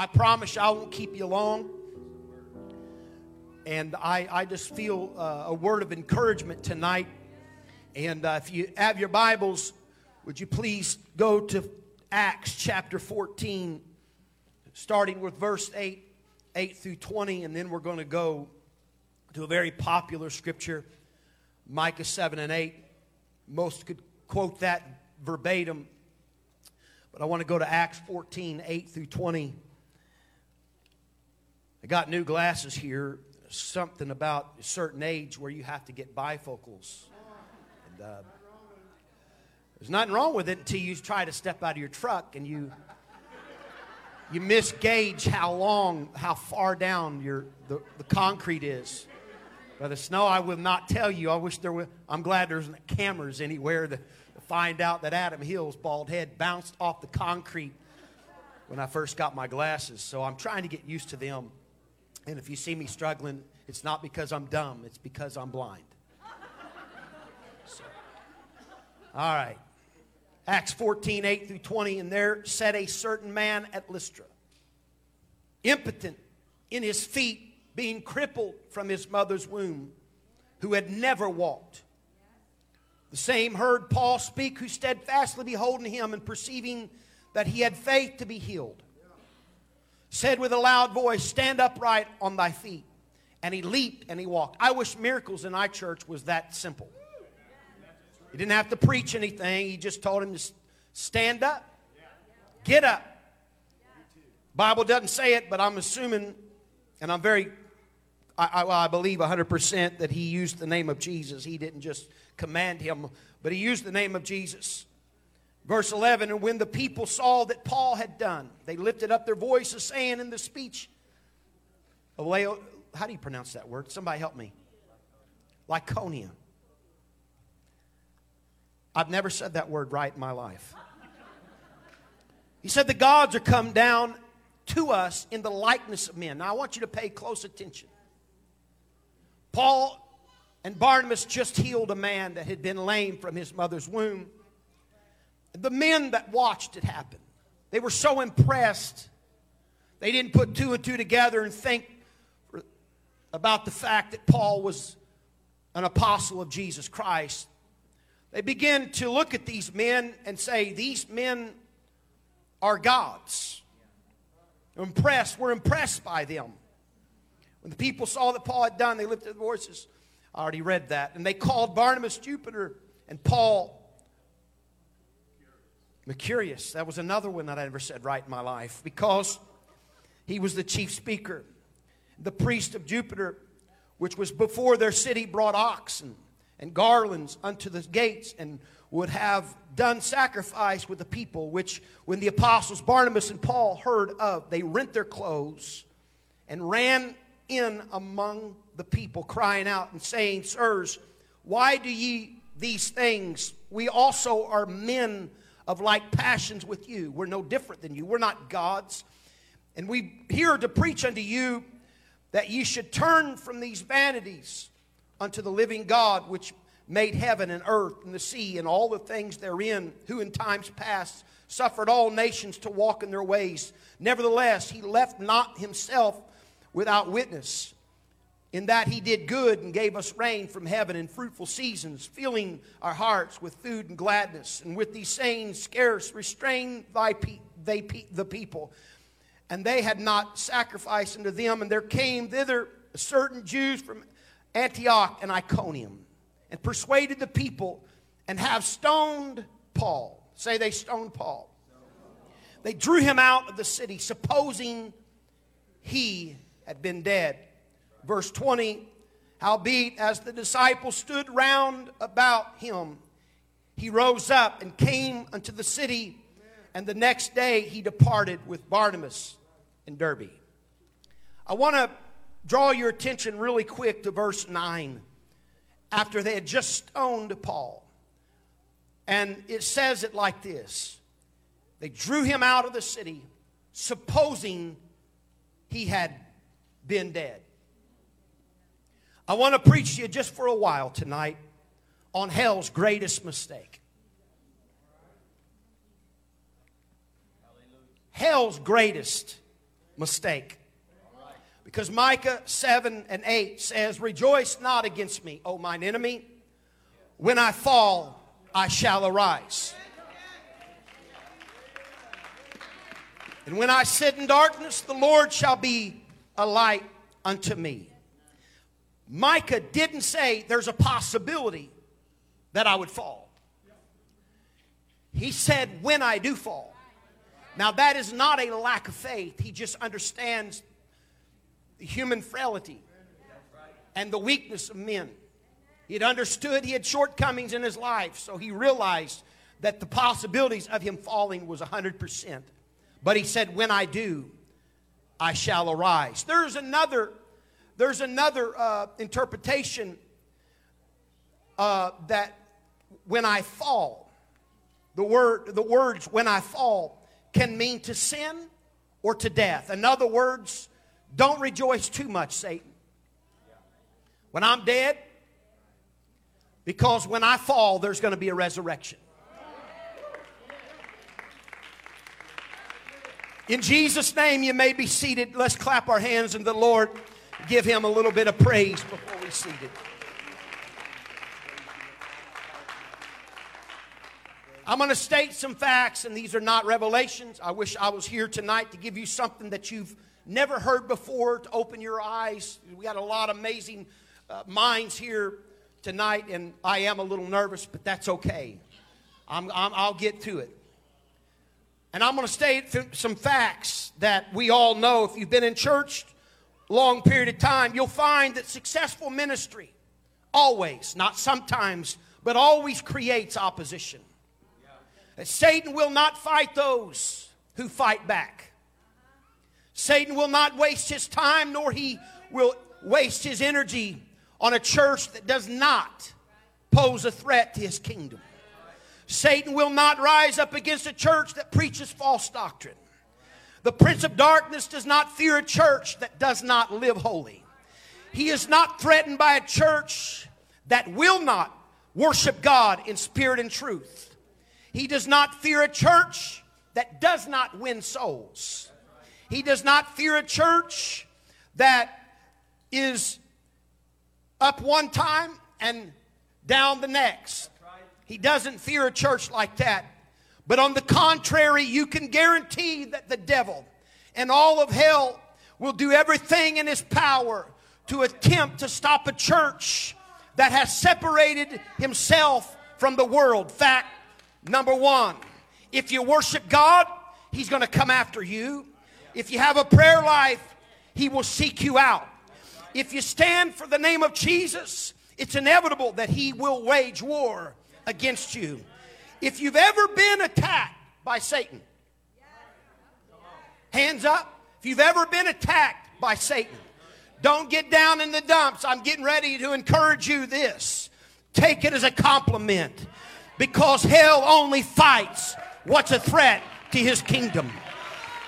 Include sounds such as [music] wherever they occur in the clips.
I promise I won't keep you long. And I, I just feel uh, a word of encouragement tonight. And uh, if you have your Bibles, would you please go to Acts chapter 14, starting with verse 8, 8 through 20, and then we're going to go to a very popular scripture, Micah 7 and 8. Most could quote that verbatim, but I want to go to Acts 14, 8 through 20. I got new glasses here. Something about a certain age where you have to get bifocals. And, uh, there's nothing wrong with it until you try to step out of your truck and you you misgauge how long, how far down your the, the concrete is. Brother Snow, I will not tell you. I wish there were. I'm glad there's cameras anywhere to, to find out that Adam Hill's bald head bounced off the concrete when I first got my glasses. So I'm trying to get used to them. And if you see me struggling, it's not because I'm dumb, it's because I'm blind. So, all right. Acts 14, 8 through 20. And there sat a certain man at Lystra, impotent in his feet, being crippled from his mother's womb, who had never walked. The same heard Paul speak, who steadfastly beholding him and perceiving that he had faith to be healed said with a loud voice, Stand upright on thy feet. And he leaped and he walked. I wish miracles in our church was that simple. He didn't have to preach anything, he just told him to stand up, get up. Bible doesn't say it, but I'm assuming, and I'm very, I, I, I believe 100% that he used the name of Jesus. He didn't just command him, but he used the name of Jesus. Verse 11, and when the people saw that Paul had done, they lifted up their voices, saying in the speech of Leo, how do you pronounce that word? Somebody help me. Lycaonia. I've never said that word right in my life. He said, The gods are come down to us in the likeness of men. Now, I want you to pay close attention. Paul and Barnabas just healed a man that had been lame from his mother's womb. The men that watched it happen, they were so impressed. They didn't put two and two together and think about the fact that Paul was an apostle of Jesus Christ. They began to look at these men and say, These men are gods. They're impressed. We're impressed by them. When the people saw that Paul had done, they lifted their voices. I already read that. And they called Barnabas Jupiter and Paul Mercurius. That was another one that I never said right in my life because he was the chief speaker. The priest of Jupiter, which was before their city, brought oxen and garlands unto the gates and would have done sacrifice with the people, which when the apostles Barnabas and Paul heard of, they rent their clothes and ran in among the people, crying out and saying, Sirs, why do ye these things? We also are men of like passions with you. We're no different than you. We're not gods. And we here to preach unto you that ye should turn from these vanities unto the living God, which made heaven and earth and the sea and all the things therein, who in times past suffered all nations to walk in their ways. Nevertheless, he left not himself without witness in that he did good and gave us rain from heaven in fruitful seasons, filling our hearts with food and gladness. And with these sayings, scarce restrain thy pe- they pe- the people. And they had not sacrificed unto them. And there came thither certain Jews from Antioch and Iconium, and persuaded the people, and have stoned Paul. Say they stoned Paul. They drew him out of the city, supposing he had been dead. Verse 20 Howbeit, as the disciples stood round about him, he rose up and came unto the city, and the next day he departed with Barnabas and Derbe. I want to draw your attention really quick to verse 9 after they had just stoned Paul. And it says it like this They drew him out of the city, supposing he had been dead. I want to preach to you just for a while tonight on hell's greatest mistake. Hell's greatest mistake. Because Micah 7 and 8 says, Rejoice not against me, O mine enemy. When I fall, I shall arise. And when I sit in darkness, the Lord shall be a light unto me. Micah didn't say there's a possibility that I would fall. He said, when I do fall. Now, that is not a lack of faith. He just understands the human frailty and the weakness of men. He had understood he had shortcomings in his life, so he realized that the possibilities of him falling was 100%. But he said, When I do, I shall arise. There's another, there's another uh, interpretation uh, that when I fall, the word, the words when I fall can mean to sin or to death. In other words, don't rejoice too much, Satan. When I'm dead, because when I fall, there's going to be a resurrection. In Jesus' name, you may be seated. Let's clap our hands and the Lord give him a little bit of praise before we seated. I'm going to state some facts, and these are not revelations. I wish I was here tonight to give you something that you've never heard before, to open your eyes. We got a lot of amazing uh, minds here tonight, and I am a little nervous, but that's okay. I'm, I'm, I'll get to it. And I'm going to state some facts that we all know. If you've been in church long period of time, you'll find that successful ministry always, not sometimes, but always creates opposition. That Satan will not fight those who fight back. Satan will not waste his time, nor he will waste his energy on a church that does not pose a threat to his kingdom. Satan will not rise up against a church that preaches false doctrine. The prince of darkness does not fear a church that does not live holy. He is not threatened by a church that will not worship God in spirit and truth. He does not fear a church that does not win souls. He does not fear a church that is up one time and down the next. He doesn't fear a church like that. But on the contrary, you can guarantee that the devil and all of hell will do everything in his power to attempt to stop a church that has separated himself from the world. Fact number one if you worship God, he's going to come after you. If you have a prayer life, he will seek you out. If you stand for the name of Jesus, it's inevitable that he will wage war against you. If you've ever been attacked by Satan, hands up. If you've ever been attacked by Satan, don't get down in the dumps. I'm getting ready to encourage you this. Take it as a compliment because hell only fights what's a threat to his kingdom.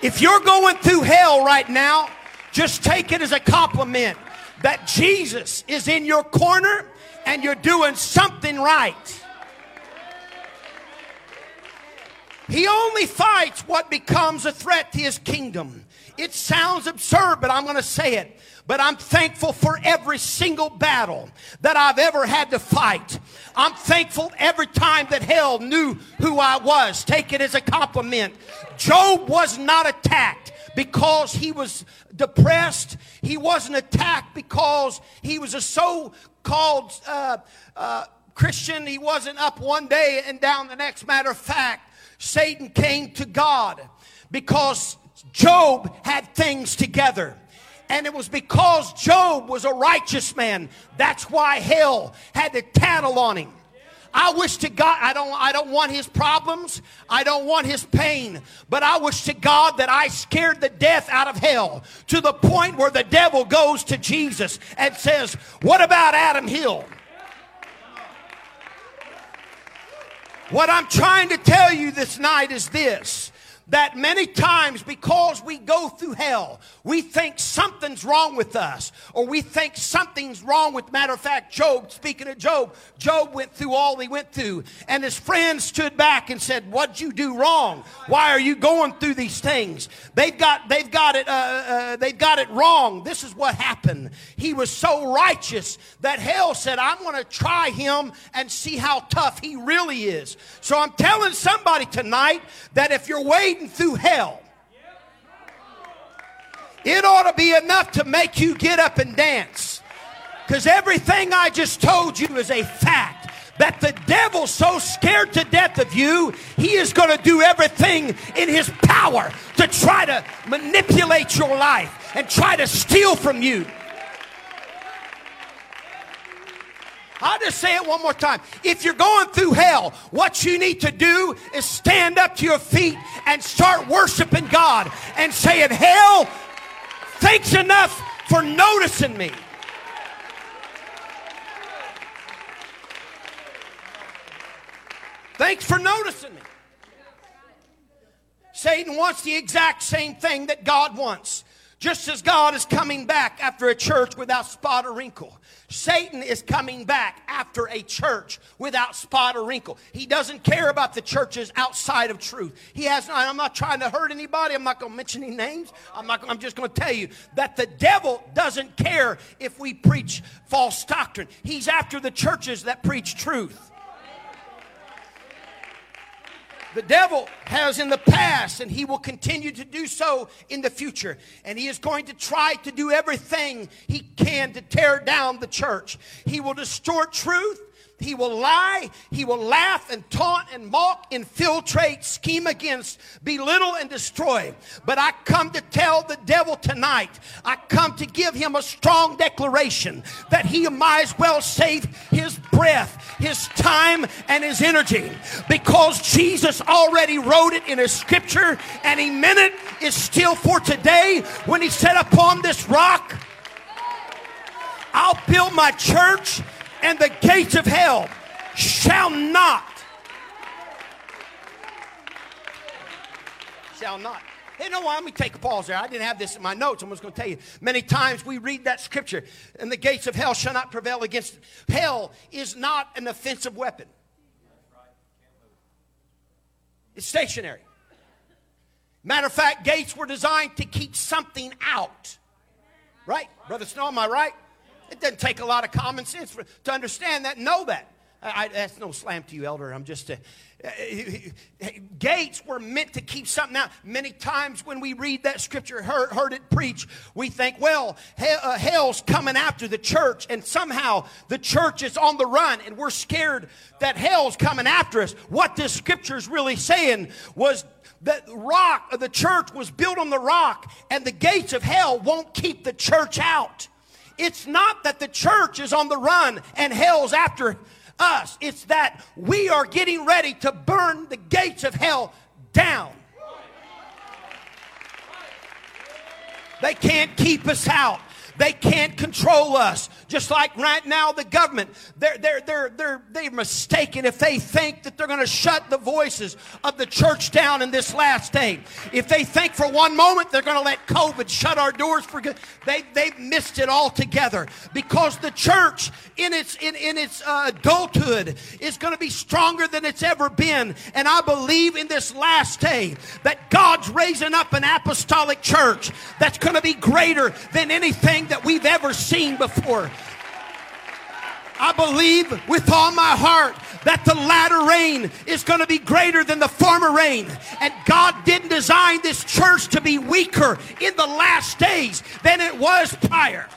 If you're going through hell right now, just take it as a compliment that Jesus is in your corner and you're doing something right. He only fights what becomes a threat to his kingdom. It sounds absurd, but I'm going to say it. But I'm thankful for every single battle that I've ever had to fight. I'm thankful every time that hell knew who I was. Take it as a compliment. Job was not attacked because he was depressed. He wasn't attacked because he was a so called uh, uh, Christian. He wasn't up one day and down the next. Matter of fact, Satan came to God because Job had things together. And it was because Job was a righteous man. That's why hell had to tattle on him. I wish to God, I don't, I don't want his problems. I don't want his pain. But I wish to God that I scared the death out of hell to the point where the devil goes to Jesus and says, What about Adam Hill? What I'm trying to tell you this night is this that many times because we go through hell, we think something's wrong with us, or we think something's wrong with. Matter of fact, Job, speaking of Job, Job went through all he went through, and his friends stood back and said, "What'd you do wrong? Why are you going through these things? They've got, they've got it, uh, uh, they've got it wrong. This is what happened. He was so righteous that hell said, "I'm going to try him and see how tough he really is." So I'm telling somebody tonight that if you're wading through hell, it ought to be enough to make you get up and dance. Because everything I just told you is a fact. That the devil's so scared to death of you, he is going to do everything in his power to try to manipulate your life and try to steal from you. I'll just say it one more time. If you're going through hell, what you need to do is stand up to your feet and start worshiping God and saying, Hell, thanks enough for noticing me. Thanks for noticing me. Satan wants the exact same thing that God wants. Just as God is coming back after a church without spot or wrinkle, Satan is coming back after a church without spot or wrinkle. He doesn't care about the churches outside of truth. He has. not, I'm not trying to hurt anybody. I'm not going to mention any names. I'm not. I'm just going to tell you that the devil doesn't care if we preach false doctrine. He's after the churches that preach truth. The devil has in the past, and he will continue to do so in the future. And he is going to try to do everything he can to tear down the church. He will distort truth. He will lie, he will laugh and taunt and mock, infiltrate, scheme against, belittle and destroy. But I come to tell the devil tonight, I come to give him a strong declaration that he might as well save his breath, his time, and his energy because Jesus already wrote it in his scripture and he meant it is still for today when he said, Upon this rock, I'll build my church and the gates of hell shall not shall not Hey, no, let me take a pause there. I didn't have this in my notes. I'm just going to tell you. Many times we read that scripture, and the gates of hell shall not prevail against it. Hell is not an offensive weapon, it's stationary. Matter of fact, gates were designed to keep something out. Right? Brother Snow, am I right? It doesn't take a lot of common sense for, to understand that, know that. I, that's no slam to you, elder. I'm just. Uh, uh, gates were meant to keep something out. Many times when we read that scripture, heard, heard it preached, we think, well, hell, uh, hell's coming after the church, and somehow the church is on the run, and we're scared that hell's coming after us. What this scripture is really saying was that rock, the church was built on the rock, and the gates of hell won't keep the church out. It's not that the church is on the run and hell's after us. It's that we are getting ready to burn the gates of hell down. They can't keep us out. They can't control us. Just like right now, the government, they're, they're, they're, they're, they're mistaken if they think that they're going to shut the voices of the church down in this last day. If they think for one moment they're going to let COVID shut our doors for good, they, they've missed it altogether because the church in its, in, in its uh, adulthood is going to be stronger than it's ever been. And I believe in this last day that God's raising up an apostolic church that's going to be greater than anything anything that we've ever seen before. I believe with all my heart that the latter rain is going to be greater than the former rain. And God didn't design this church to be weaker in the last days than it was prior.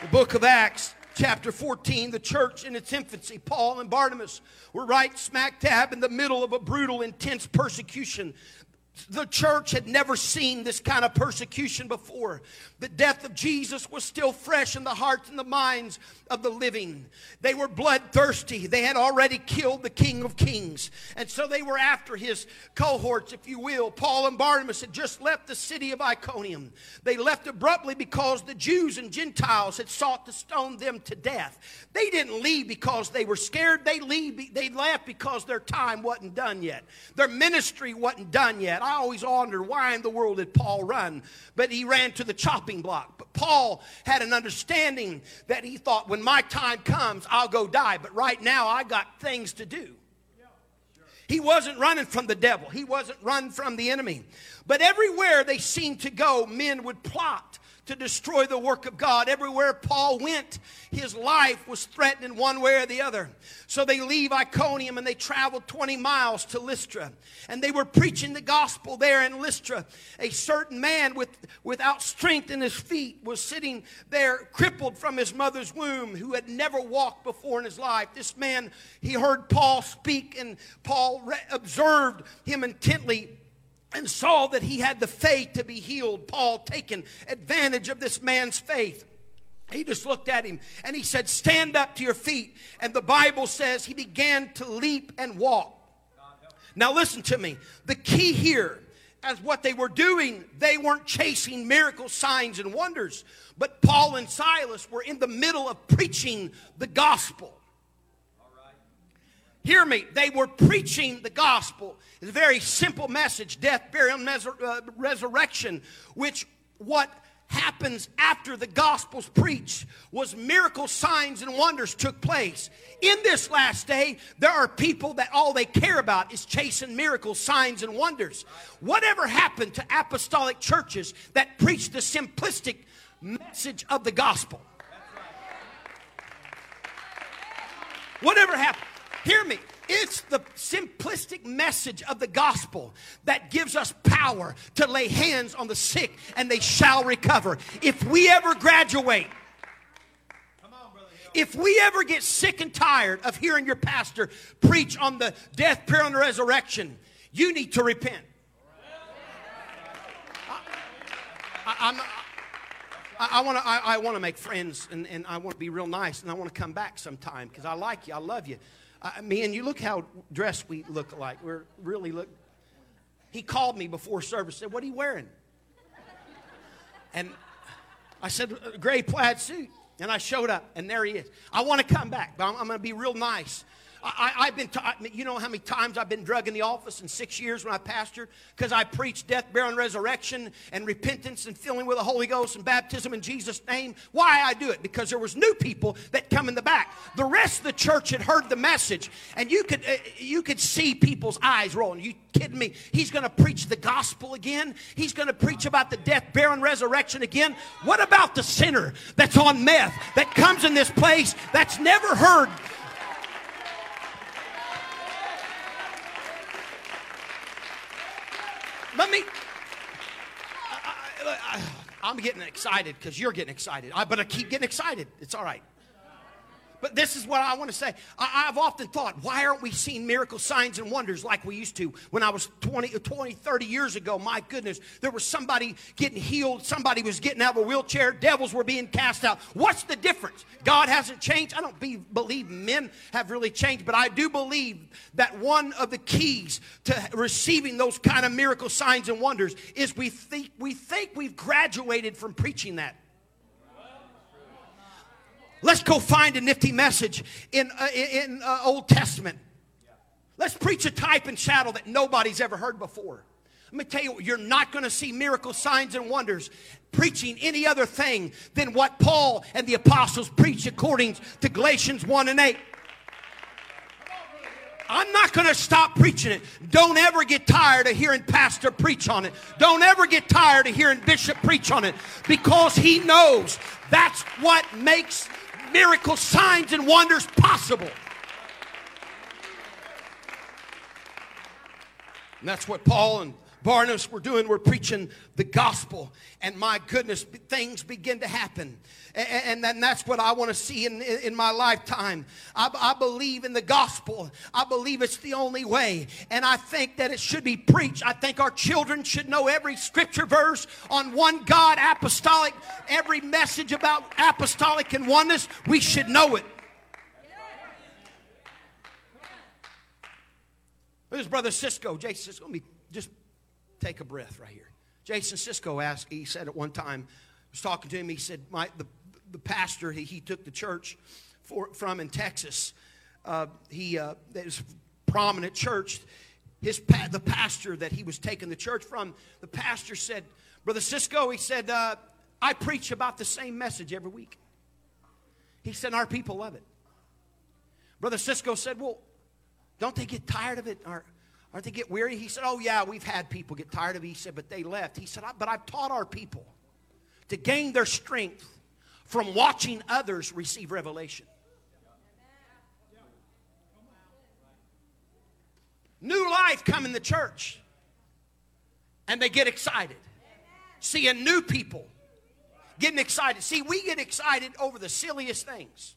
The book of Acts, chapter 14, the church in its infancy, Paul and Barnabas were right smack dab in the middle of a brutal, intense persecution the church had never seen this kind of persecution before. The death of Jesus was still fresh in the hearts and the minds of the living. They were bloodthirsty. They had already killed the King of Kings. And so they were after his cohorts, if you will. Paul and Barnabas had just left the city of Iconium. They left abruptly because the Jews and Gentiles had sought to stone them to death. They didn't leave because they were scared. They, leave, they left because their time wasn't done yet. Their ministry wasn't done yet. I always wondered why in the world did Paul run? But he ran to the chopping block. But Paul had an understanding that he thought, when my time comes, I'll go die. But right now, I got things to do. He wasn't running from the devil. He wasn't running from the enemy. But everywhere they seemed to go, men would plot to destroy the work of God. Everywhere Paul went, his life was threatened in one way or the other. So they leave Iconium and they traveled 20 miles to Lystra. And they were preaching the gospel there in Lystra. A certain man with, without strength in his feet was sitting there crippled from his mother's womb who had never walked before in his life. This man, he heard Paul speak and Paul re- observed him intently and saw that he had the faith to be healed. Paul taking advantage of this man's faith. He just looked at him and he said, Stand up to your feet. And the Bible says he began to leap and walk. Now, listen to me. The key here, as what they were doing, they weren't chasing miracle signs and wonders, but Paul and Silas were in the middle of preaching the gospel. Hear me. They were preaching the gospel. It's a very simple message death, burial, and uh, resurrection, which what happens after the gospel's preached was miracle signs and wonders took place in this last day there are people that all they care about is chasing miracle signs and wonders whatever happened to apostolic churches that preach the simplistic message of the gospel whatever happened Hear me. It's the simplistic message of the gospel that gives us power to lay hands on the sick and they shall recover. If we ever graduate, if we ever get sick and tired of hearing your pastor preach on the death, burial, and resurrection, you need to repent. I, I, want to I, I make friends and, and I want to be real nice and I want to come back sometime because I like you. I love you. I mean, you look how dressed we look like. We're really look. He called me before service. Said, "What are you wearing?" And I said, "A gray plaid suit." And I showed up, and there he is. I want to come back, but I'm, I'm going to be real nice. I, have been, ta- you know how many times I've been drug in the office in six years when I pastored? Because I preached death, burial, and resurrection, and repentance, and filling with the Holy Ghost, and baptism in Jesus' name. Why I do it? Because there was new people that come in the back. The rest of the church had heard the message, and you could, uh, you could see people's eyes rolling. You kidding me? He's going to preach the gospel again. He's going to preach about the death, burial, and resurrection again. What about the sinner that's on meth that comes in this place that's never heard Let me. I, am getting excited because you're getting excited. I, but I keep getting excited. It's all right. But this is what I want to say. I, have often thought, why aren't we seeing miracle signs and wonders like we used to when I was 20, 20, 30 years ago? My goodness, there was somebody getting healed, somebody was getting out of a wheelchair, devils were being cast out. What's the difference? God hasn't changed. I don't be, believe men have really changed, but I do believe that one of the keys to receiving those kind of miracle signs and wonders is we think, we think we've graduated from preaching that. Let's go find a nifty message in, uh, in uh, Old Testament. Let's preach a type and shadow that nobody's ever heard before. Let me tell you, you're not going to see miracle signs and wonders preaching any other thing than what Paul and the apostles preach according to Galatians 1 and 8. I'm not going to stop preaching it. Don't ever get tired of hearing pastor preach on it. Don't ever get tired of hearing bishop preach on it because he knows that's what makes miracle signs and wonders possible. And that's what Paul and Barnabas were doing, we're preaching the gospel. And my goodness, things begin to happen. And, and, that's what I want to see in, in my lifetime. I, I believe in the gospel. I believe it's the only way. And I think that it should be preached. I think our children should know every scripture verse on one God, apostolic, every message about apostolic and oneness. We should know it. There's Brother Cisco. Jason Cisco. Let me just take a breath right here. Jason Cisco asked, he said at one time, I was talking to him, he said, My, the, the pastor he, he took the church for, from in Texas, uh, he, uh, was a prominent church. His, the pastor that he was taking the church from, the pastor said, Brother Cisco, he said, uh, I preach about the same message every week. He said, Our people love it. Brother Cisco said, Well, don't they get tired of it? Or aren't they get weary? He said, Oh, yeah, we've had people get tired of it. He said, But they left. He said, But I've taught our people to gain their strength from watching others receive revelation. New life come in the church. And they get excited. Seeing new people getting excited. See, we get excited over the silliest things.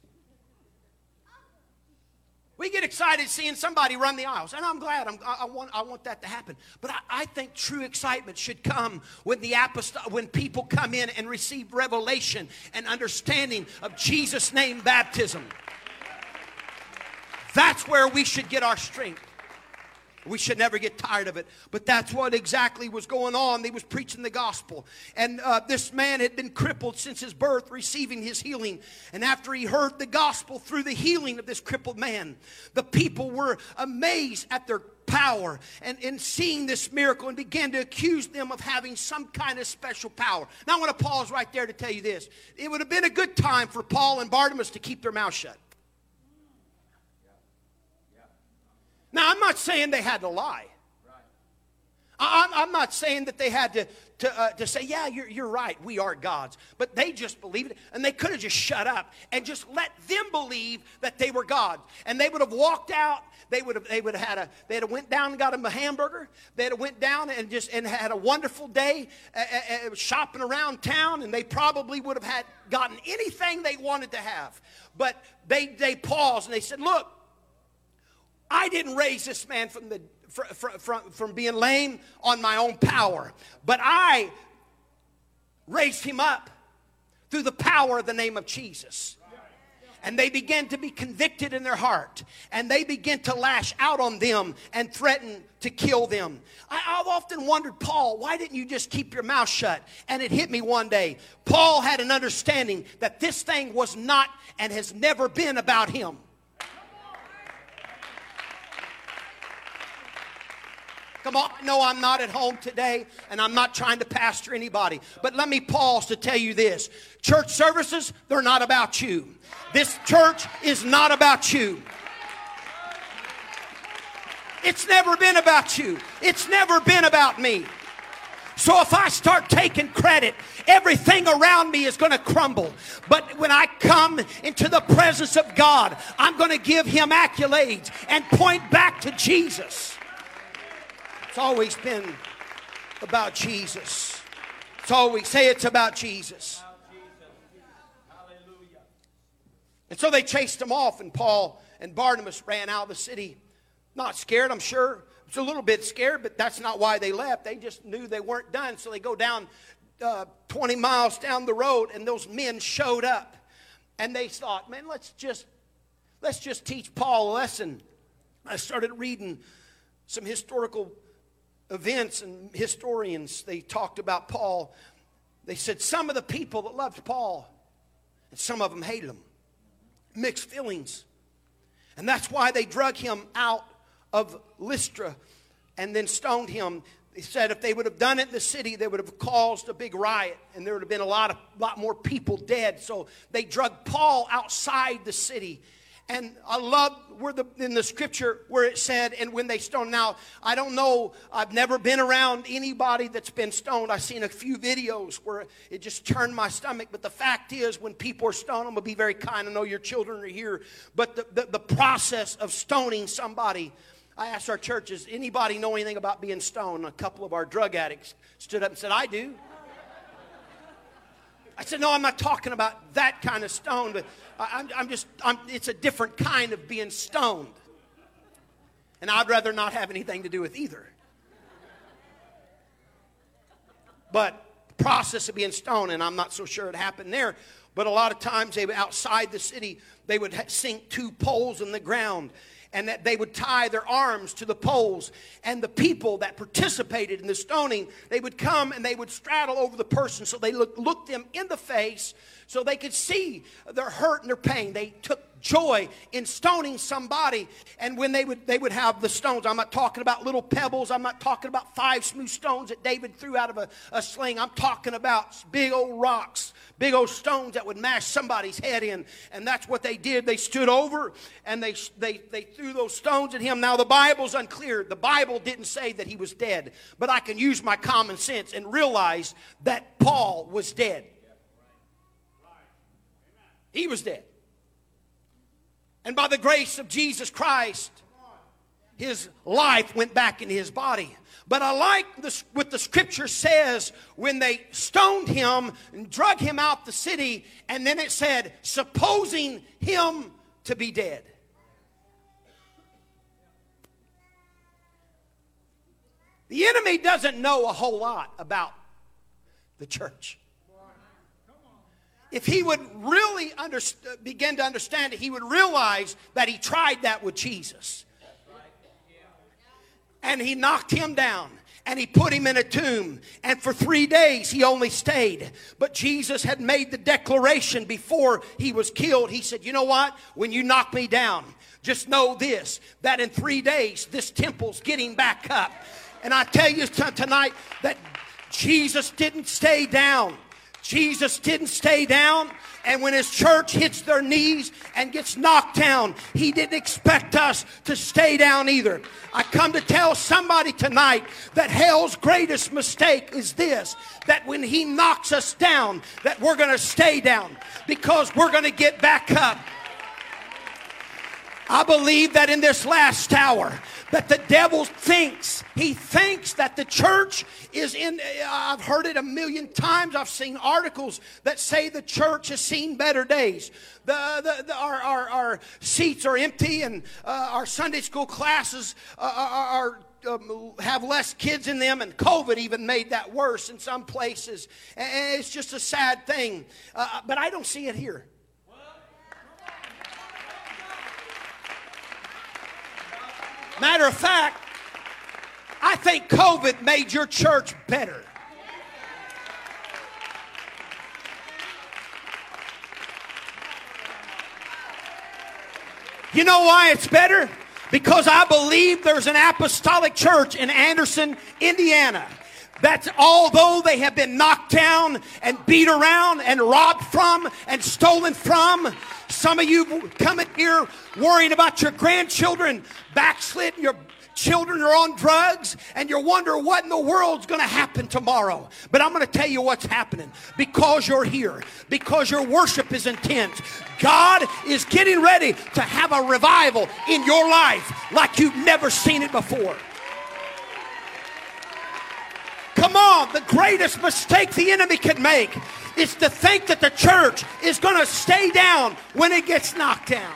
We get excited seeing somebody run the aisles, and I'm glad. I'm, i want, I want that to happen. But I, I, think true excitement should come when the apostol- when people come in and receive revelation and understanding of Jesus' name baptism. That's where we should get our strength. We should never get tired of it. But that's what exactly was going on. They was preaching the gospel. And uh, this man had been crippled since his birth, receiving his healing. And after he heard the gospel through the healing of this crippled man, the people were amazed at their power and in seeing this miracle and began to accuse them of having some kind of special power. Now I want to pause right there to tell you this. It would have been a good time for Paul and Barnabas to keep their mouth shut. Now, I'm not saying they had to lie. I'm, not saying that they had to, to, uh, to say, yeah, you're, you're right, we are gods. But they just believed it. And they could have just shut up and just let them believe that they were gods. And they would have walked out. They would have, they would have had a, they'd have went down and got them a hamburger. They'd have went down and just, and had a wonderful day uh, uh, shopping around town. And they probably would have had gotten anything they wanted to have. But they, they paused and they said, look, I didn't raise this man from, the, from, from, from being lame on my own power, but I raised him up through the power of the name of Jesus. And they began to be convicted in their heart. And they began to lash out on them and threaten to kill them. I, have often wondered, Paul, why didn't you just keep your mouth shut? And it hit me one day. Paul had an understanding that this thing was not and has never been about him. Come on, no, I'm not at home today and I'm not trying to pastor anybody. But let me pause to tell you this church services, they're not about you. This church is not about you. It's never been about you, it's never been about me. So if I start taking credit, everything around me is going to crumble. But when I come into the presence of God, I'm going to give him accolades and point back to Jesus. It's always been about Jesus. It's always, say it's about Jesus. Hallelujah. And so they chased him off, and Paul and Barnabas ran out of the city. Not scared, I'm sure. It's a little bit scared, but that's not why they left. They just knew they weren't done. So they go down uh, 20 miles down the road, and those men showed up. And they thought, man, let's just let's just teach Paul a lesson. I started reading some historical events and historians, they talked about Paul. They said some of the people that loved Paul, and some of them hated him. Mixed feelings. And that's why they drug him out of Lystra and then stoned him. They said if they would have done it in the city, they would have caused a big riot and there would have been a lot, of, lot more people dead. So they drug Paul outside the city and I love where the, in the scripture where it said, and when they stoned. Now, I don't know, I've never been around anybody that's been stoned. I've seen a few videos where it just turned my stomach. But the fact is, when people are stoned, I'm going to be very kind. I know your children are here. But the, the, the process of stoning somebody I asked our churches, anybody know anything about being stoned? A couple of our drug addicts stood up and said, I do. I said, no, I'm not talking about that kind of stone, but I'm, I'm just, I'm, it's a different kind of being stoned. And I'd rather not have anything to do with either. But the process of being stoned, and I'm not so sure it happened there, but a lot of times they outside the city, they would sink two poles in the ground and that they would tie their arms to the poles. And the people that participated in the stoning, they would come and they would straddle over the person so they look, looked them in the face so they could see their hurt and their pain. They took joy in stoning somebody and when they would they would have the stones. I'm not talking about little pebbles. I'm not talking about five smooth stones that david threw out of a, a sling. I'm talking about big old rocks big old stones that would mash somebody's head in. And that's what they did. They stood over and they they they threw those stones at him. Now the bible's unclear. The bible didn't say that he was dead. But i can use my common sense and realize that paul was dead. He was dead and by the grace of Jesus Christ, his life went back into his body. But I like this, what the scripture says when they stoned him and drug him out the city, and then it said, supposing him to be dead. The enemy doesn't know a whole lot about the church if he would really uh, begin to understand it, he would realize that he tried that with Jesus. And he knocked him down and he put him in a tomb. And for three days he only stayed. But Jesus had made the declaration before he was killed. He said, You know what? When you knock me down, just know this that in three days this temple's getting back up. And I tell you tonight that Jesus didn't stay down. Jesus didn't stay down. And when his church hits their knees and gets knocked down, he didn't expect us to stay down either. I come to tell somebody tonight that hell's greatest mistake is this that when he knocks us down, that we're going to stay down because we're going to get back up. I believe that in this last hour, that the devil thinks, he thinks that the church is in, I've heard it a million times. I've seen articles that say the church has seen better days. The, the, the our, our, our, seats are empty and uh, our Sunday school classes uh, are, are um, have less kids in them, and COVID even made that worse in some places. And it's just a sad thing. Uh, but I don't see it here. Matter of fact, I think COVID made your church better. You know why it's better? Because I believe there's an apostolic church in Anderson, Indiana. That although they have been knocked down and beat around and robbed from and stolen from, some of you coming here worrying about your grandchildren backsliding, your children are on drugs, and you wonder what in the world's going to happen tomorrow. But I'm going to tell you what's happening because you're here, because your worship is intense. God is getting ready to have a revival in your life like you've never seen it before. Come on, the greatest mistake the enemy can make is to think that the church is going to stay down when it gets knocked down.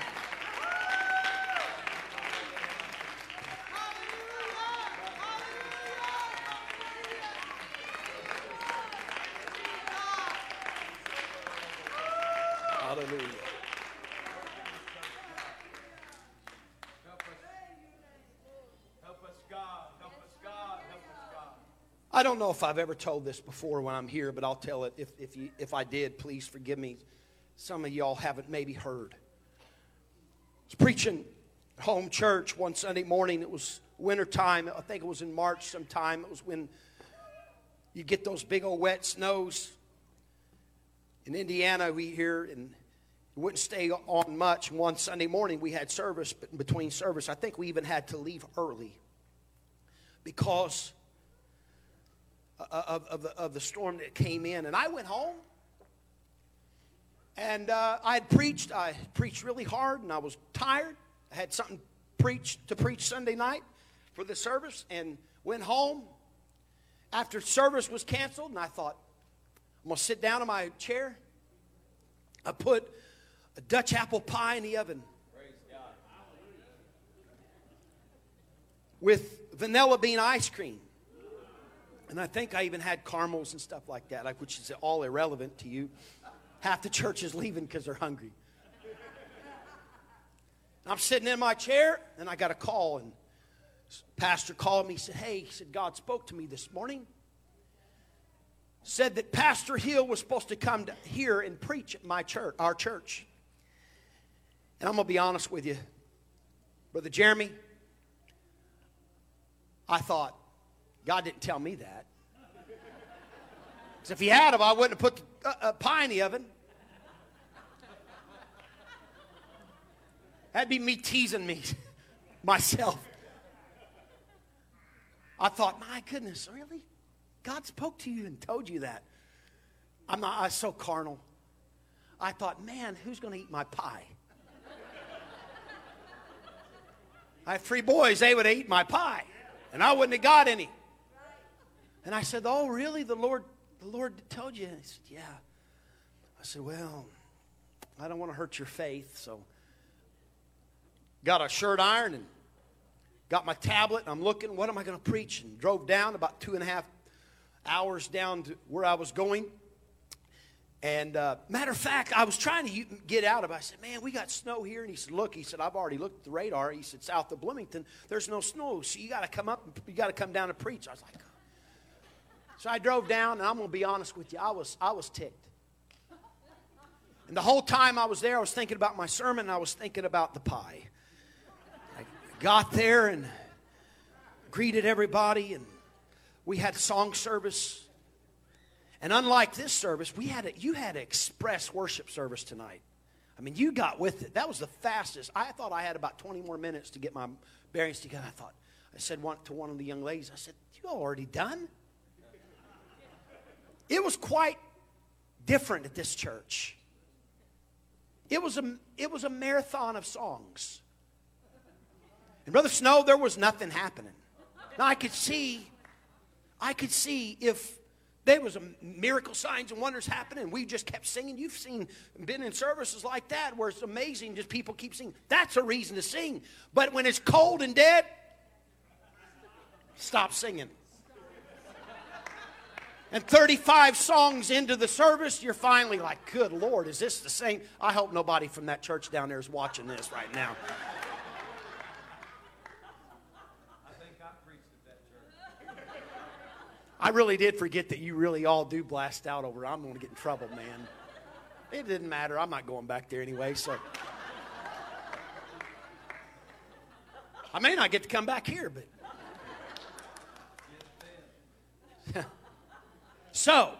I don't know if I've ever told this before when I'm here, but I'll tell it. If, if, you, if I did, please forgive me. Some of y'all haven't maybe heard. I was preaching home church one Sunday morning. It was wintertime. I think it was in March sometime. It was when you get those big old wet snows. In Indiana, we here, and we wouldn't stay on much. One Sunday morning, we had service, but between service, I think we even had to leave early because of, of, the, of the storm that came in. And I went home. And uh, I had preached. I preached really hard, and I was tired. I had something preach to preach Sunday night for the service and went home after service was canceled and I thought I'm going to sit down in my chair. I put a Dutch apple pie in the oven with vanilla bean ice cream. And I think I even had caramels and stuff like that, like which is all irrelevant to you. Half the church is leaving because they're hungry. I'm sitting in my chair, and I got a call, and pastor called me. He said, "Hey," he said, "God spoke to me this morning. Said that Pastor Hill was supposed to come to here and preach at my church, our church." And I'm gonna be honest with you, brother Jeremy. I thought, God didn't tell me that. Because if He had, I wouldn't have put a, a uh, pie in the oven. That'd be me teasing me, [laughs] myself. I thought, my goodness, really? God spoke to you and told you that. I'm not, I so carnal. I thought, man, who's going to eat my pie? I have three boys, they would eat my pie, and I wouldn't have got any. And I said, Oh, really? The Lord, the Lord told you? He said, Yeah. I said, Well, I don't want to hurt your faith, so got a shirt iron and got my tablet. I'm looking, what am I going to preach? And drove down about two and a half hours down to where I was going. And uh, matter of fact, I was trying to get out of it. I said, Man, we got snow here. And he said, Look, he said, I've already looked at the radar. He said, South of Bloomington, there's no snow. So you got to come up, you got to come down and preach. I was like, So I drove down, and I'm going to be honest with you, I was, I was ticked. And the whole time I was there, I was thinking about my sermon, I was thinking about the pie I got there and greeted everybody, and we had song service. And unlike this service, we had a, you had an express worship service tonight. I mean, you got with it. That was the fastest. I thought I had about 20 more minutes to get my bearings together. I thought, I said one, to one of the young ladies, I said, You already done? It was quite different at this church. It was a, it was a marathon of songs. And Brother Snow, there was nothing happening. Now I could see, I could see if there was a miracle signs and wonders happening. We just kept singing. You've seen, been in services like that where it's amazing, just people keep singing. That's a reason to sing. But when it's cold and dead, stop singing. And 35 songs into the service, you're finally like, good Lord, is this the same? I hope nobody from that church down there is watching this right now. [laughs] I think I preached at that church. I really did forget that you really all do blast out over. I'm going to get in trouble, man. It didn't matter. I'm not going back there anyway, so. I may not get to come back here, but. So,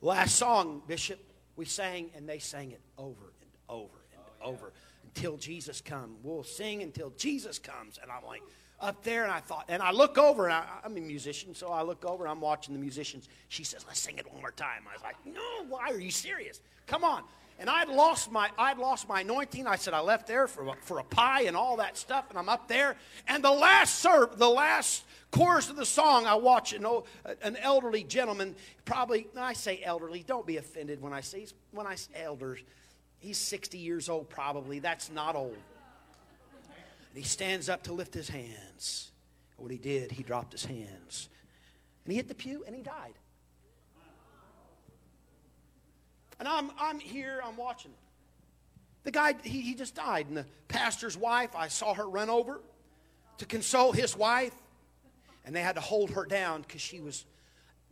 last song, Bishop, we sang and they sang it over and over and oh, over until Jesus comes. We'll sing until Jesus comes. And I'm like, up there, and I thought, and I look over, and I, am a musician, so I look over, and I'm watching the musicians. She says, "Let's sing it one more time." I was like, "No, why are you serious? Come on!" And I'd lost my, I'd lost my anointing. I said I left there for for a pie and all that stuff, and I'm up there, and the last serve, the last chorus of the song, I watch an, old, an elderly gentleman, probably I say elderly. Don't be offended when I say when I say elders. He's 60 years old, probably. That's not old. And he stands up to lift his hands. And he did, he dropped his hands. And he hit the pew and he died. And I'm, I'm here, I'm watching. The guy, he, he just died. And the pastor's wife, I saw her run over to console his wife. And they had to hold her down because she was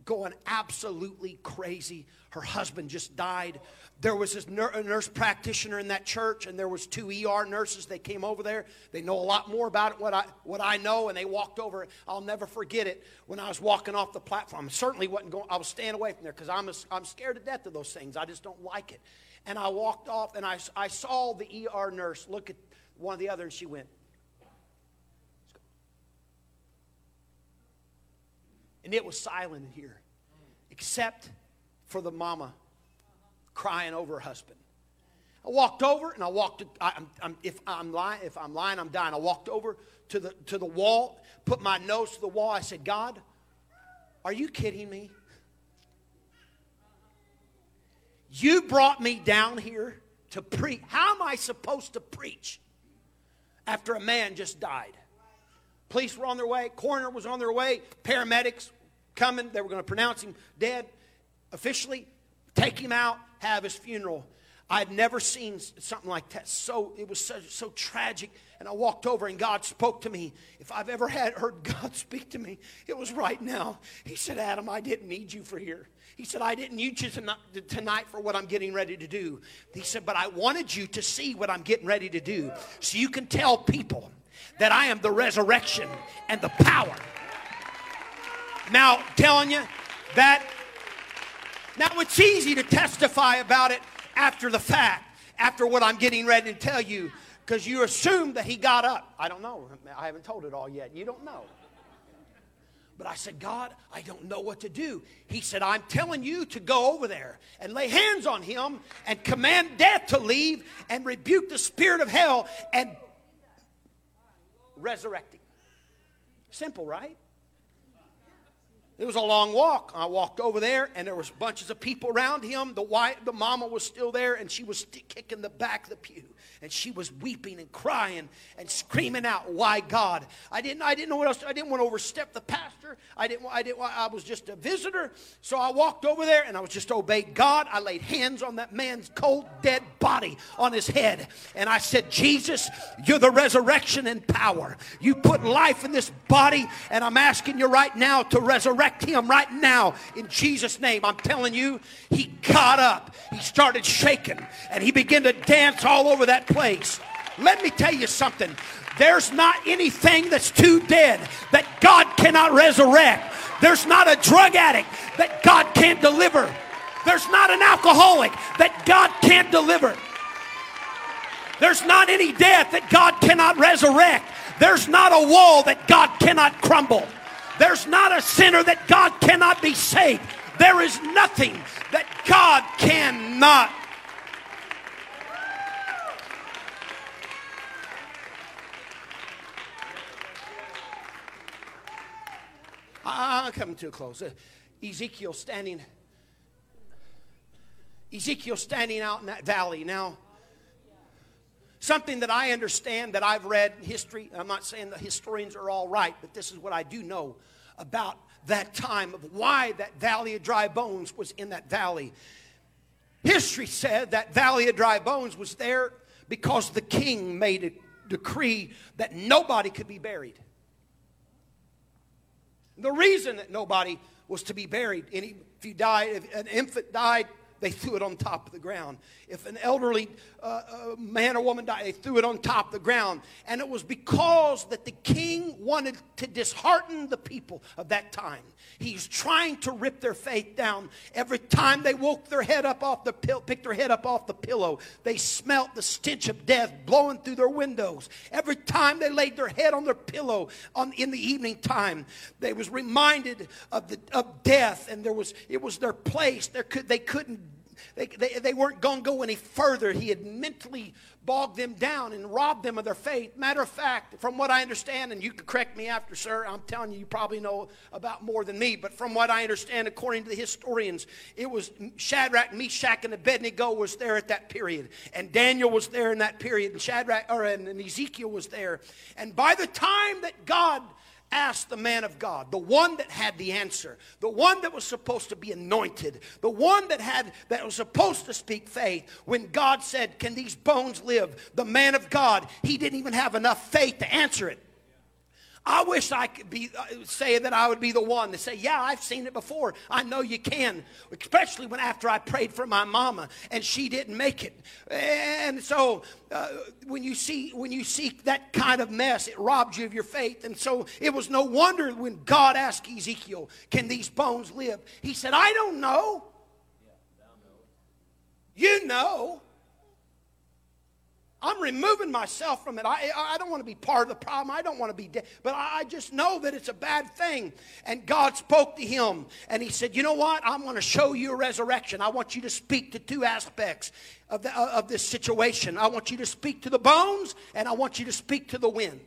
going absolutely crazy. Her husband just died. There was this nurse practitioner in that church, and there was two ER nurses. They came over there. They know a lot more about it what I what I know, and they walked over. I'll never forget it when I was walking off the platform. I certainly wasn't going. I was staying away from there because I'm a, I'm scared to death of those things. I just don't like it. And I walked off, and I I saw the ER nurse look at one of the other, and she went. And it was silent in here, except for the mama crying over her husband. I walked over and I walked. I, I'm, I'm, if I'm lying, if I'm lying, I'm dying. I walked over to the to the wall, put my nose to the wall. I said, "God, are you kidding me? You brought me down here to preach. How am I supposed to preach after a man just died? Police were on their way, coroner was on their way, paramedics coming. They were going to pronounce him dead officially, take him out, have his funeral. I'd never seen something like that. So it was so, so tragic. And I walked over and God spoke to me. If I've ever had heard [laughs] God speak to me, it was right now. He said, Adam, I didn't need you for here. He said, I didn't need you tonight for what I'm getting ready to do. He said, but I wanted you to see what I'm getting ready to do so you can tell people that I am the resurrection and the power. Now, telling you that, now it's easy to testify about it after the fact, after what I'm getting ready to tell you, because you assume that he got up. I don't know. I haven't told it all yet. You don't know. But I said, God, I don't know what to do. He said, I'm telling you to go over there and lay hands on him and command death to leave and rebuke the spirit of hell and resurrect him. Simple, right? It was a long walk. I walked over there, and there was bunches of people around him. The wife, the mama was still there, and she was kicking the back of the pew and she was weeping and crying and screaming out, "Why God?" I didn't. I didn't know what else. I didn't want to overstep the pastor. I didn't. I didn't. I was just a visitor, so I walked over there and I was just obeyed God. I laid hands on that man's cold, dead body on his head, and I said, "Jesus, you're the resurrection and power. You put life in this body, and I'm asking you right now to resurrect him right now in Jesus' name." I'm telling you, he got up. He started shaking, and he began to dance all over that place. Let me tell you something. There's not anything that's too dead that God cannot resurrect. There's not a drug addict that God can't deliver. There's not an alcoholic that God can't deliver. There's not any death that God cannot resurrect. There's not a wall that God cannot crumble. There's not a sinner that God cannot be saved. There is nothing that God cannot I'm coming too close. Uh, Ezekiel standing. Ezekiel standing out in that valley. Now, something that I understand that I've read in history. I'm not saying the historians are all right, but this is what I do know about that time of why that valley of dry bones was in that valley. History said that valley of dry bones was there because the king made a decree that nobody could be buried. The reason that nobody was to be buried, any, if you died, if an infant died, they threw it on top of the ground. If an elderly uh, uh, man or woman died, they threw it on top of the ground. And it was because that the king wanted to dishearten the people of that time. He's trying to rip their faith down. Every time they woke their head up off the pillow, picked their head up off the pillow, they smelt the stench of death blowing through their windows. Every time they laid their head on their pillow on, in the evening time, they was reminded of the of death, and there was it was their place. There could they couldn't they, they, they weren't going to go any further. He had mentally bogged them down and robbed them of their faith. Matter of fact, from what I understand, and you can correct me after, sir, I'm telling you, you probably know about more than me, but from what I understand, according to the historians, it was Shadrach, Meshach, and Abednego was there at that period. And Daniel was there in that period, and Shadrach, or and Ezekiel was there. And by the time that God asked the man of God, the one that had the answer, the one that was supposed to be anointed, the one that had that was supposed to speak faith. When God said, "Can these bones live?" The man of God, he didn't even have enough faith to answer it. I wish I could be uh, say that I would be the one to say, "Yeah, I've seen it before. I know you can." Especially when after I prayed for my mama and she didn't make it. And so uh, when you see when you seek that kind of mess, it robs you of your faith. And so it was no wonder when God asked Ezekiel, "Can these bones live?" He said, "I don't know." You know. Removing myself from it. I, I don't want to be part of the problem. I don't want to be dead. But I just know that it's a bad thing. And God spoke to him and he said, You know what? I'm going to show you a resurrection. I want you to speak to two aspects of, the, of this situation. I want you to speak to the bones and I want you to speak to the wind.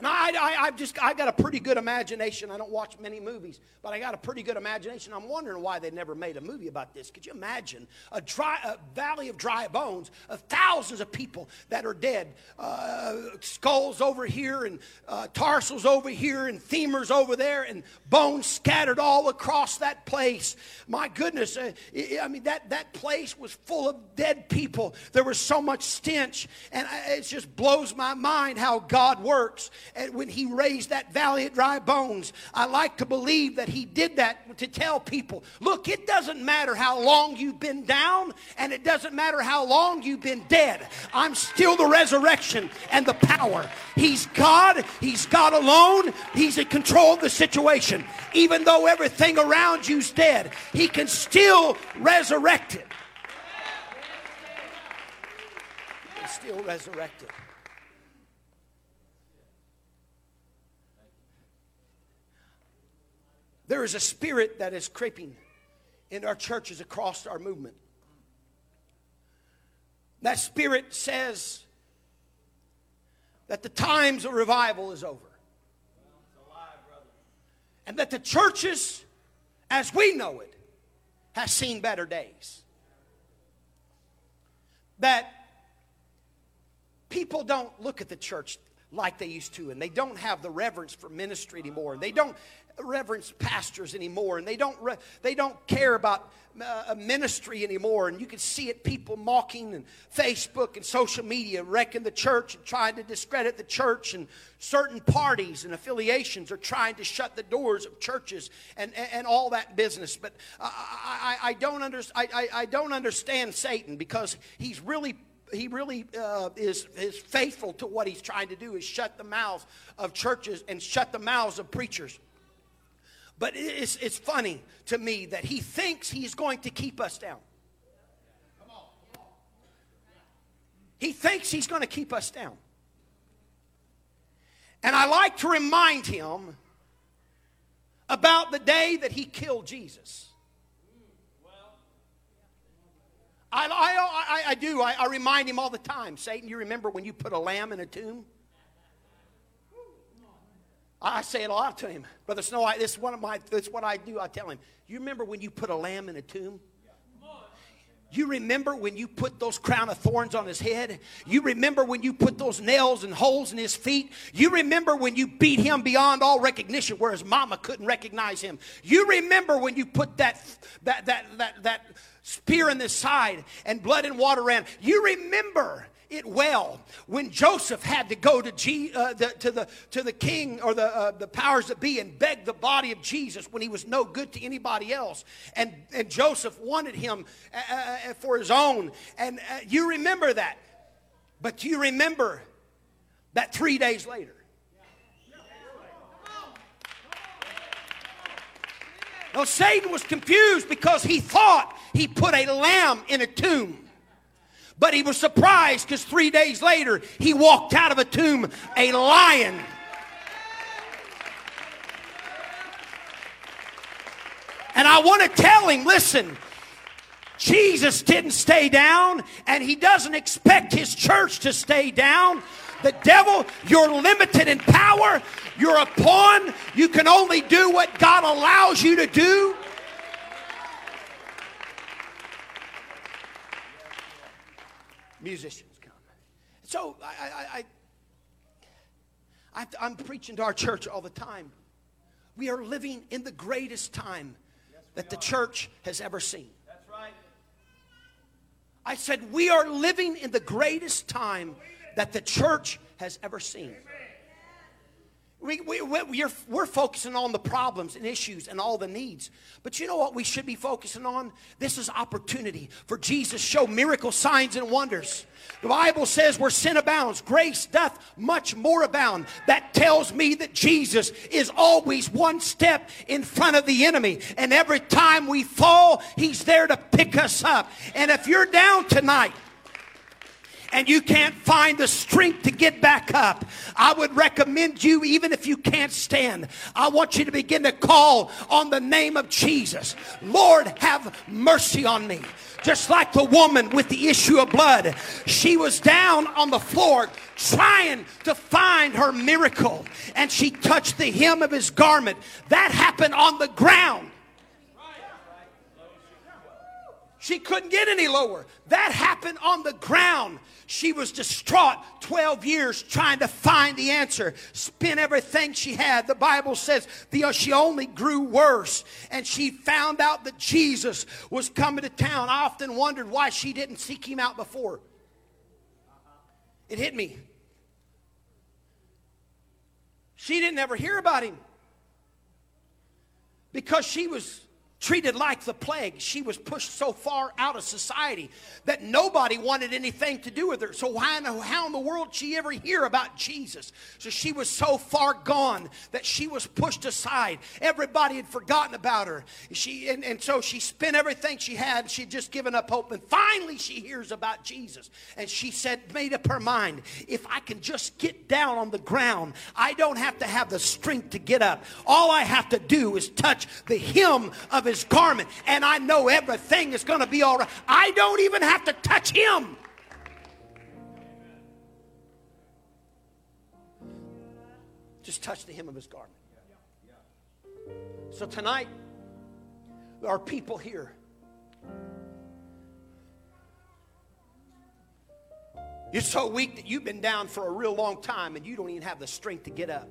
And I, I, I've just, I got a pretty good imagination. I don't watch many movies, but I got a pretty good imagination. I'm wondering why they never made a movie about this. Could you imagine a dry, a valley of dry bones of thousands of people that are dead? Uh, skulls over here and uh, tarsals over here and femurs over there and bones scattered all across that place. My goodness, uh, I mean, that, that place was full of dead people. There was so much stench. And it just blows my mind how God works and when he raised that valley of dry bones, I like to believe that he did that to tell people look, it doesn't matter how long you've been down, and it doesn't matter how long you've been dead. I'm still the resurrection and the power. He's God, He's God alone, He's in control of the situation. Even though everything around you's dead, He can still resurrect it. He can still resurrect There is a spirit that is creeping in our churches across our movement. That spirit says that the times of revival is over. And that the churches, as we know it, has seen better days. That people don't look at the church like they used to, and they don't have the reverence for ministry anymore, and they don't reverence pastors anymore, and they don't re- they don't care about uh, ministry anymore. And you can see it people mocking and Facebook and social media wrecking the church and trying to discredit the church, and certain parties and affiliations are trying to shut the doors of churches and and, and all that business. But I, I, I don't under, I, I, I don't understand Satan because he's really he really uh, is, is faithful to what he's trying to do is shut the mouths of churches and shut the mouths of preachers but it's, it's funny to me that he thinks he's going to keep us down he thinks he's going to keep us down and i like to remind him about the day that he killed jesus I, I, I, I do. I, I remind him all the time. Satan, you remember when you put a lamb in a tomb? I say it a lot to him. Brother Snow, I, this, is one of my, this is what I do. I tell him, you remember when you put a lamb in a tomb? You remember when you put those crown of thorns on his head? You remember when you put those nails and holes in his feet? You remember when you beat him beyond all recognition where his mama couldn't recognize him? You remember when you put that that that that that spear in the side and blood and water ran. You remember it well when Joseph had to go to, G, uh, the, to, the, to the king or the, uh, the powers that be and beg the body of Jesus when he was no good to anybody else. And, and Joseph wanted him uh, uh, uh for his own. And uh, you remember that. But do you remember that three days later, Now, Satan was confused because he thought he put a lamb in a tomb. But he was surprised because three days later he walked out of a tomb a lion. And I want to tell him listen, Jesus didn't stay down, and he doesn't expect his church to stay down. The devil, you're limited in power. You're a pawn. You can only do what God allows you to do. Musicians come. So I, I, I, I, am preaching to our church all the time. We are living in the greatest time that the church has ever seen. That's right. I said, we are living in the greatest time that the church has ever seen. We, we, we're, we're focusing on the problems and issues and all the needs. But you know what we should be focusing on? This is opportunity for Jesus show miracle signs and wonders. The Bible says where sin abounds, grace doth much more abound. That tells me that Jesus is always one step in front of the enemy. And every time we fall, he's there to pick us up. And if you're down tonight, and you can't find the strength to get back up, I would recommend you, even if you can't stand, I want you to begin to call on the name of Jesus. Lord, have mercy on me. Just like the woman with the issue of blood, she was down on the floor trying to find her miracle, and she touched the hem of his garment. That happened on the ground. She couldn't get any lower. That happened on the ground. She was distraught 12 years trying to find the answer, spent everything she had. The Bible says the, she only grew worse, and she found out that Jesus was coming to town. I often wondered why she didn't seek him out before. It hit me. She didn't ever hear about him because she was treated like the plague. She was pushed so far out of society that nobody wanted anything to do with her. So why, how in the world did she ever hear about Jesus? So she was so far gone that she was pushed aside. Everybody had forgotten about her. She and, and so she spent everything she had. She'd just given up hope. And finally she hears about Jesus. And she said, made up her mind, if I can just get down on the ground, I don't have to have the strength to get up. All I have to do is touch the hem of his garment, and I know everything is going to be all right. I don't even have to touch him. Just touch the hem of his garment. So tonight, there are people here. You're so weak that you've been down for a real long time and you don't even have the strength to get up.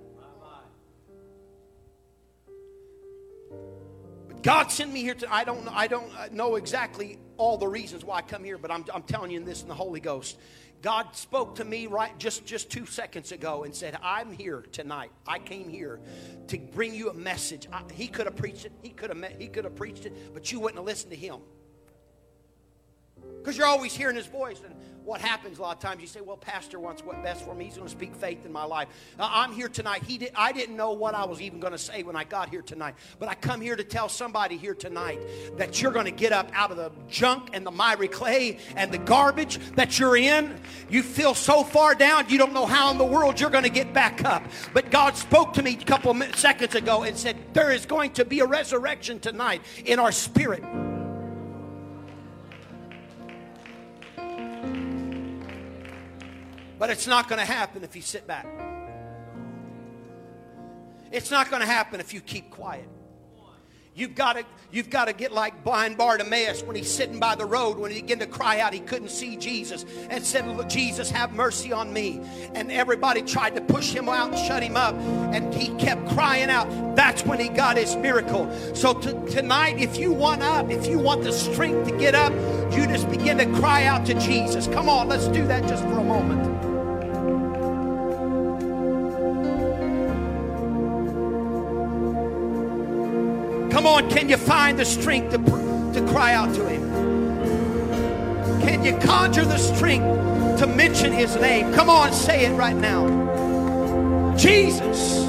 God sent me here to, I don't, I don't uh, know exactly all the reasons why I come here, but I'm, I'm telling you this in the Holy Ghost. God spoke to me right just, just two seconds ago and said, I'm here tonight. I came here to bring you a message. I, he could have preached it. He could have he could have preached it, but you wouldn't have listened to him. Because you're always hearing his voice. And what happens a lot of times, you say, Well, Pastor wants what best for me. He's going to speak faith in my life. Uh, I'm here tonight. He did, I didn't know what I was even going to say when I got here tonight. But I come here to tell somebody here tonight that you're going to get up out of the junk and the miry clay and the garbage that you're in. You feel so far down, you don't know how in the world you're going to get back up. But God spoke to me a couple seconds ago and said, There is going to be a resurrection tonight in our spirit. But it's not going to happen if you sit back. It's not going to happen if you keep quiet. You've got to, you've got to get like blind Bartimaeus when he's sitting by the road, when he began to cry out, he couldn't see Jesus, and said, Jesus, have mercy on me. And everybody tried to push him out and shut him up, and he kept crying out. That's when he got his miracle. So tonight, if you want up, if you want the strength to get up, you just begin to cry out to Jesus. Come on, let's do that just for a moment. Come on, can you find the strength to, to cry out to Him? Can you conjure the strength to mention His name? Come on, say it right now. Jesus.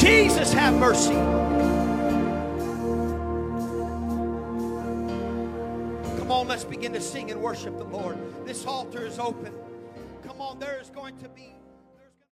Jesus, have mercy. Come on, let's begin to sing and worship the Lord. This altar is open. Come on, there is going to be.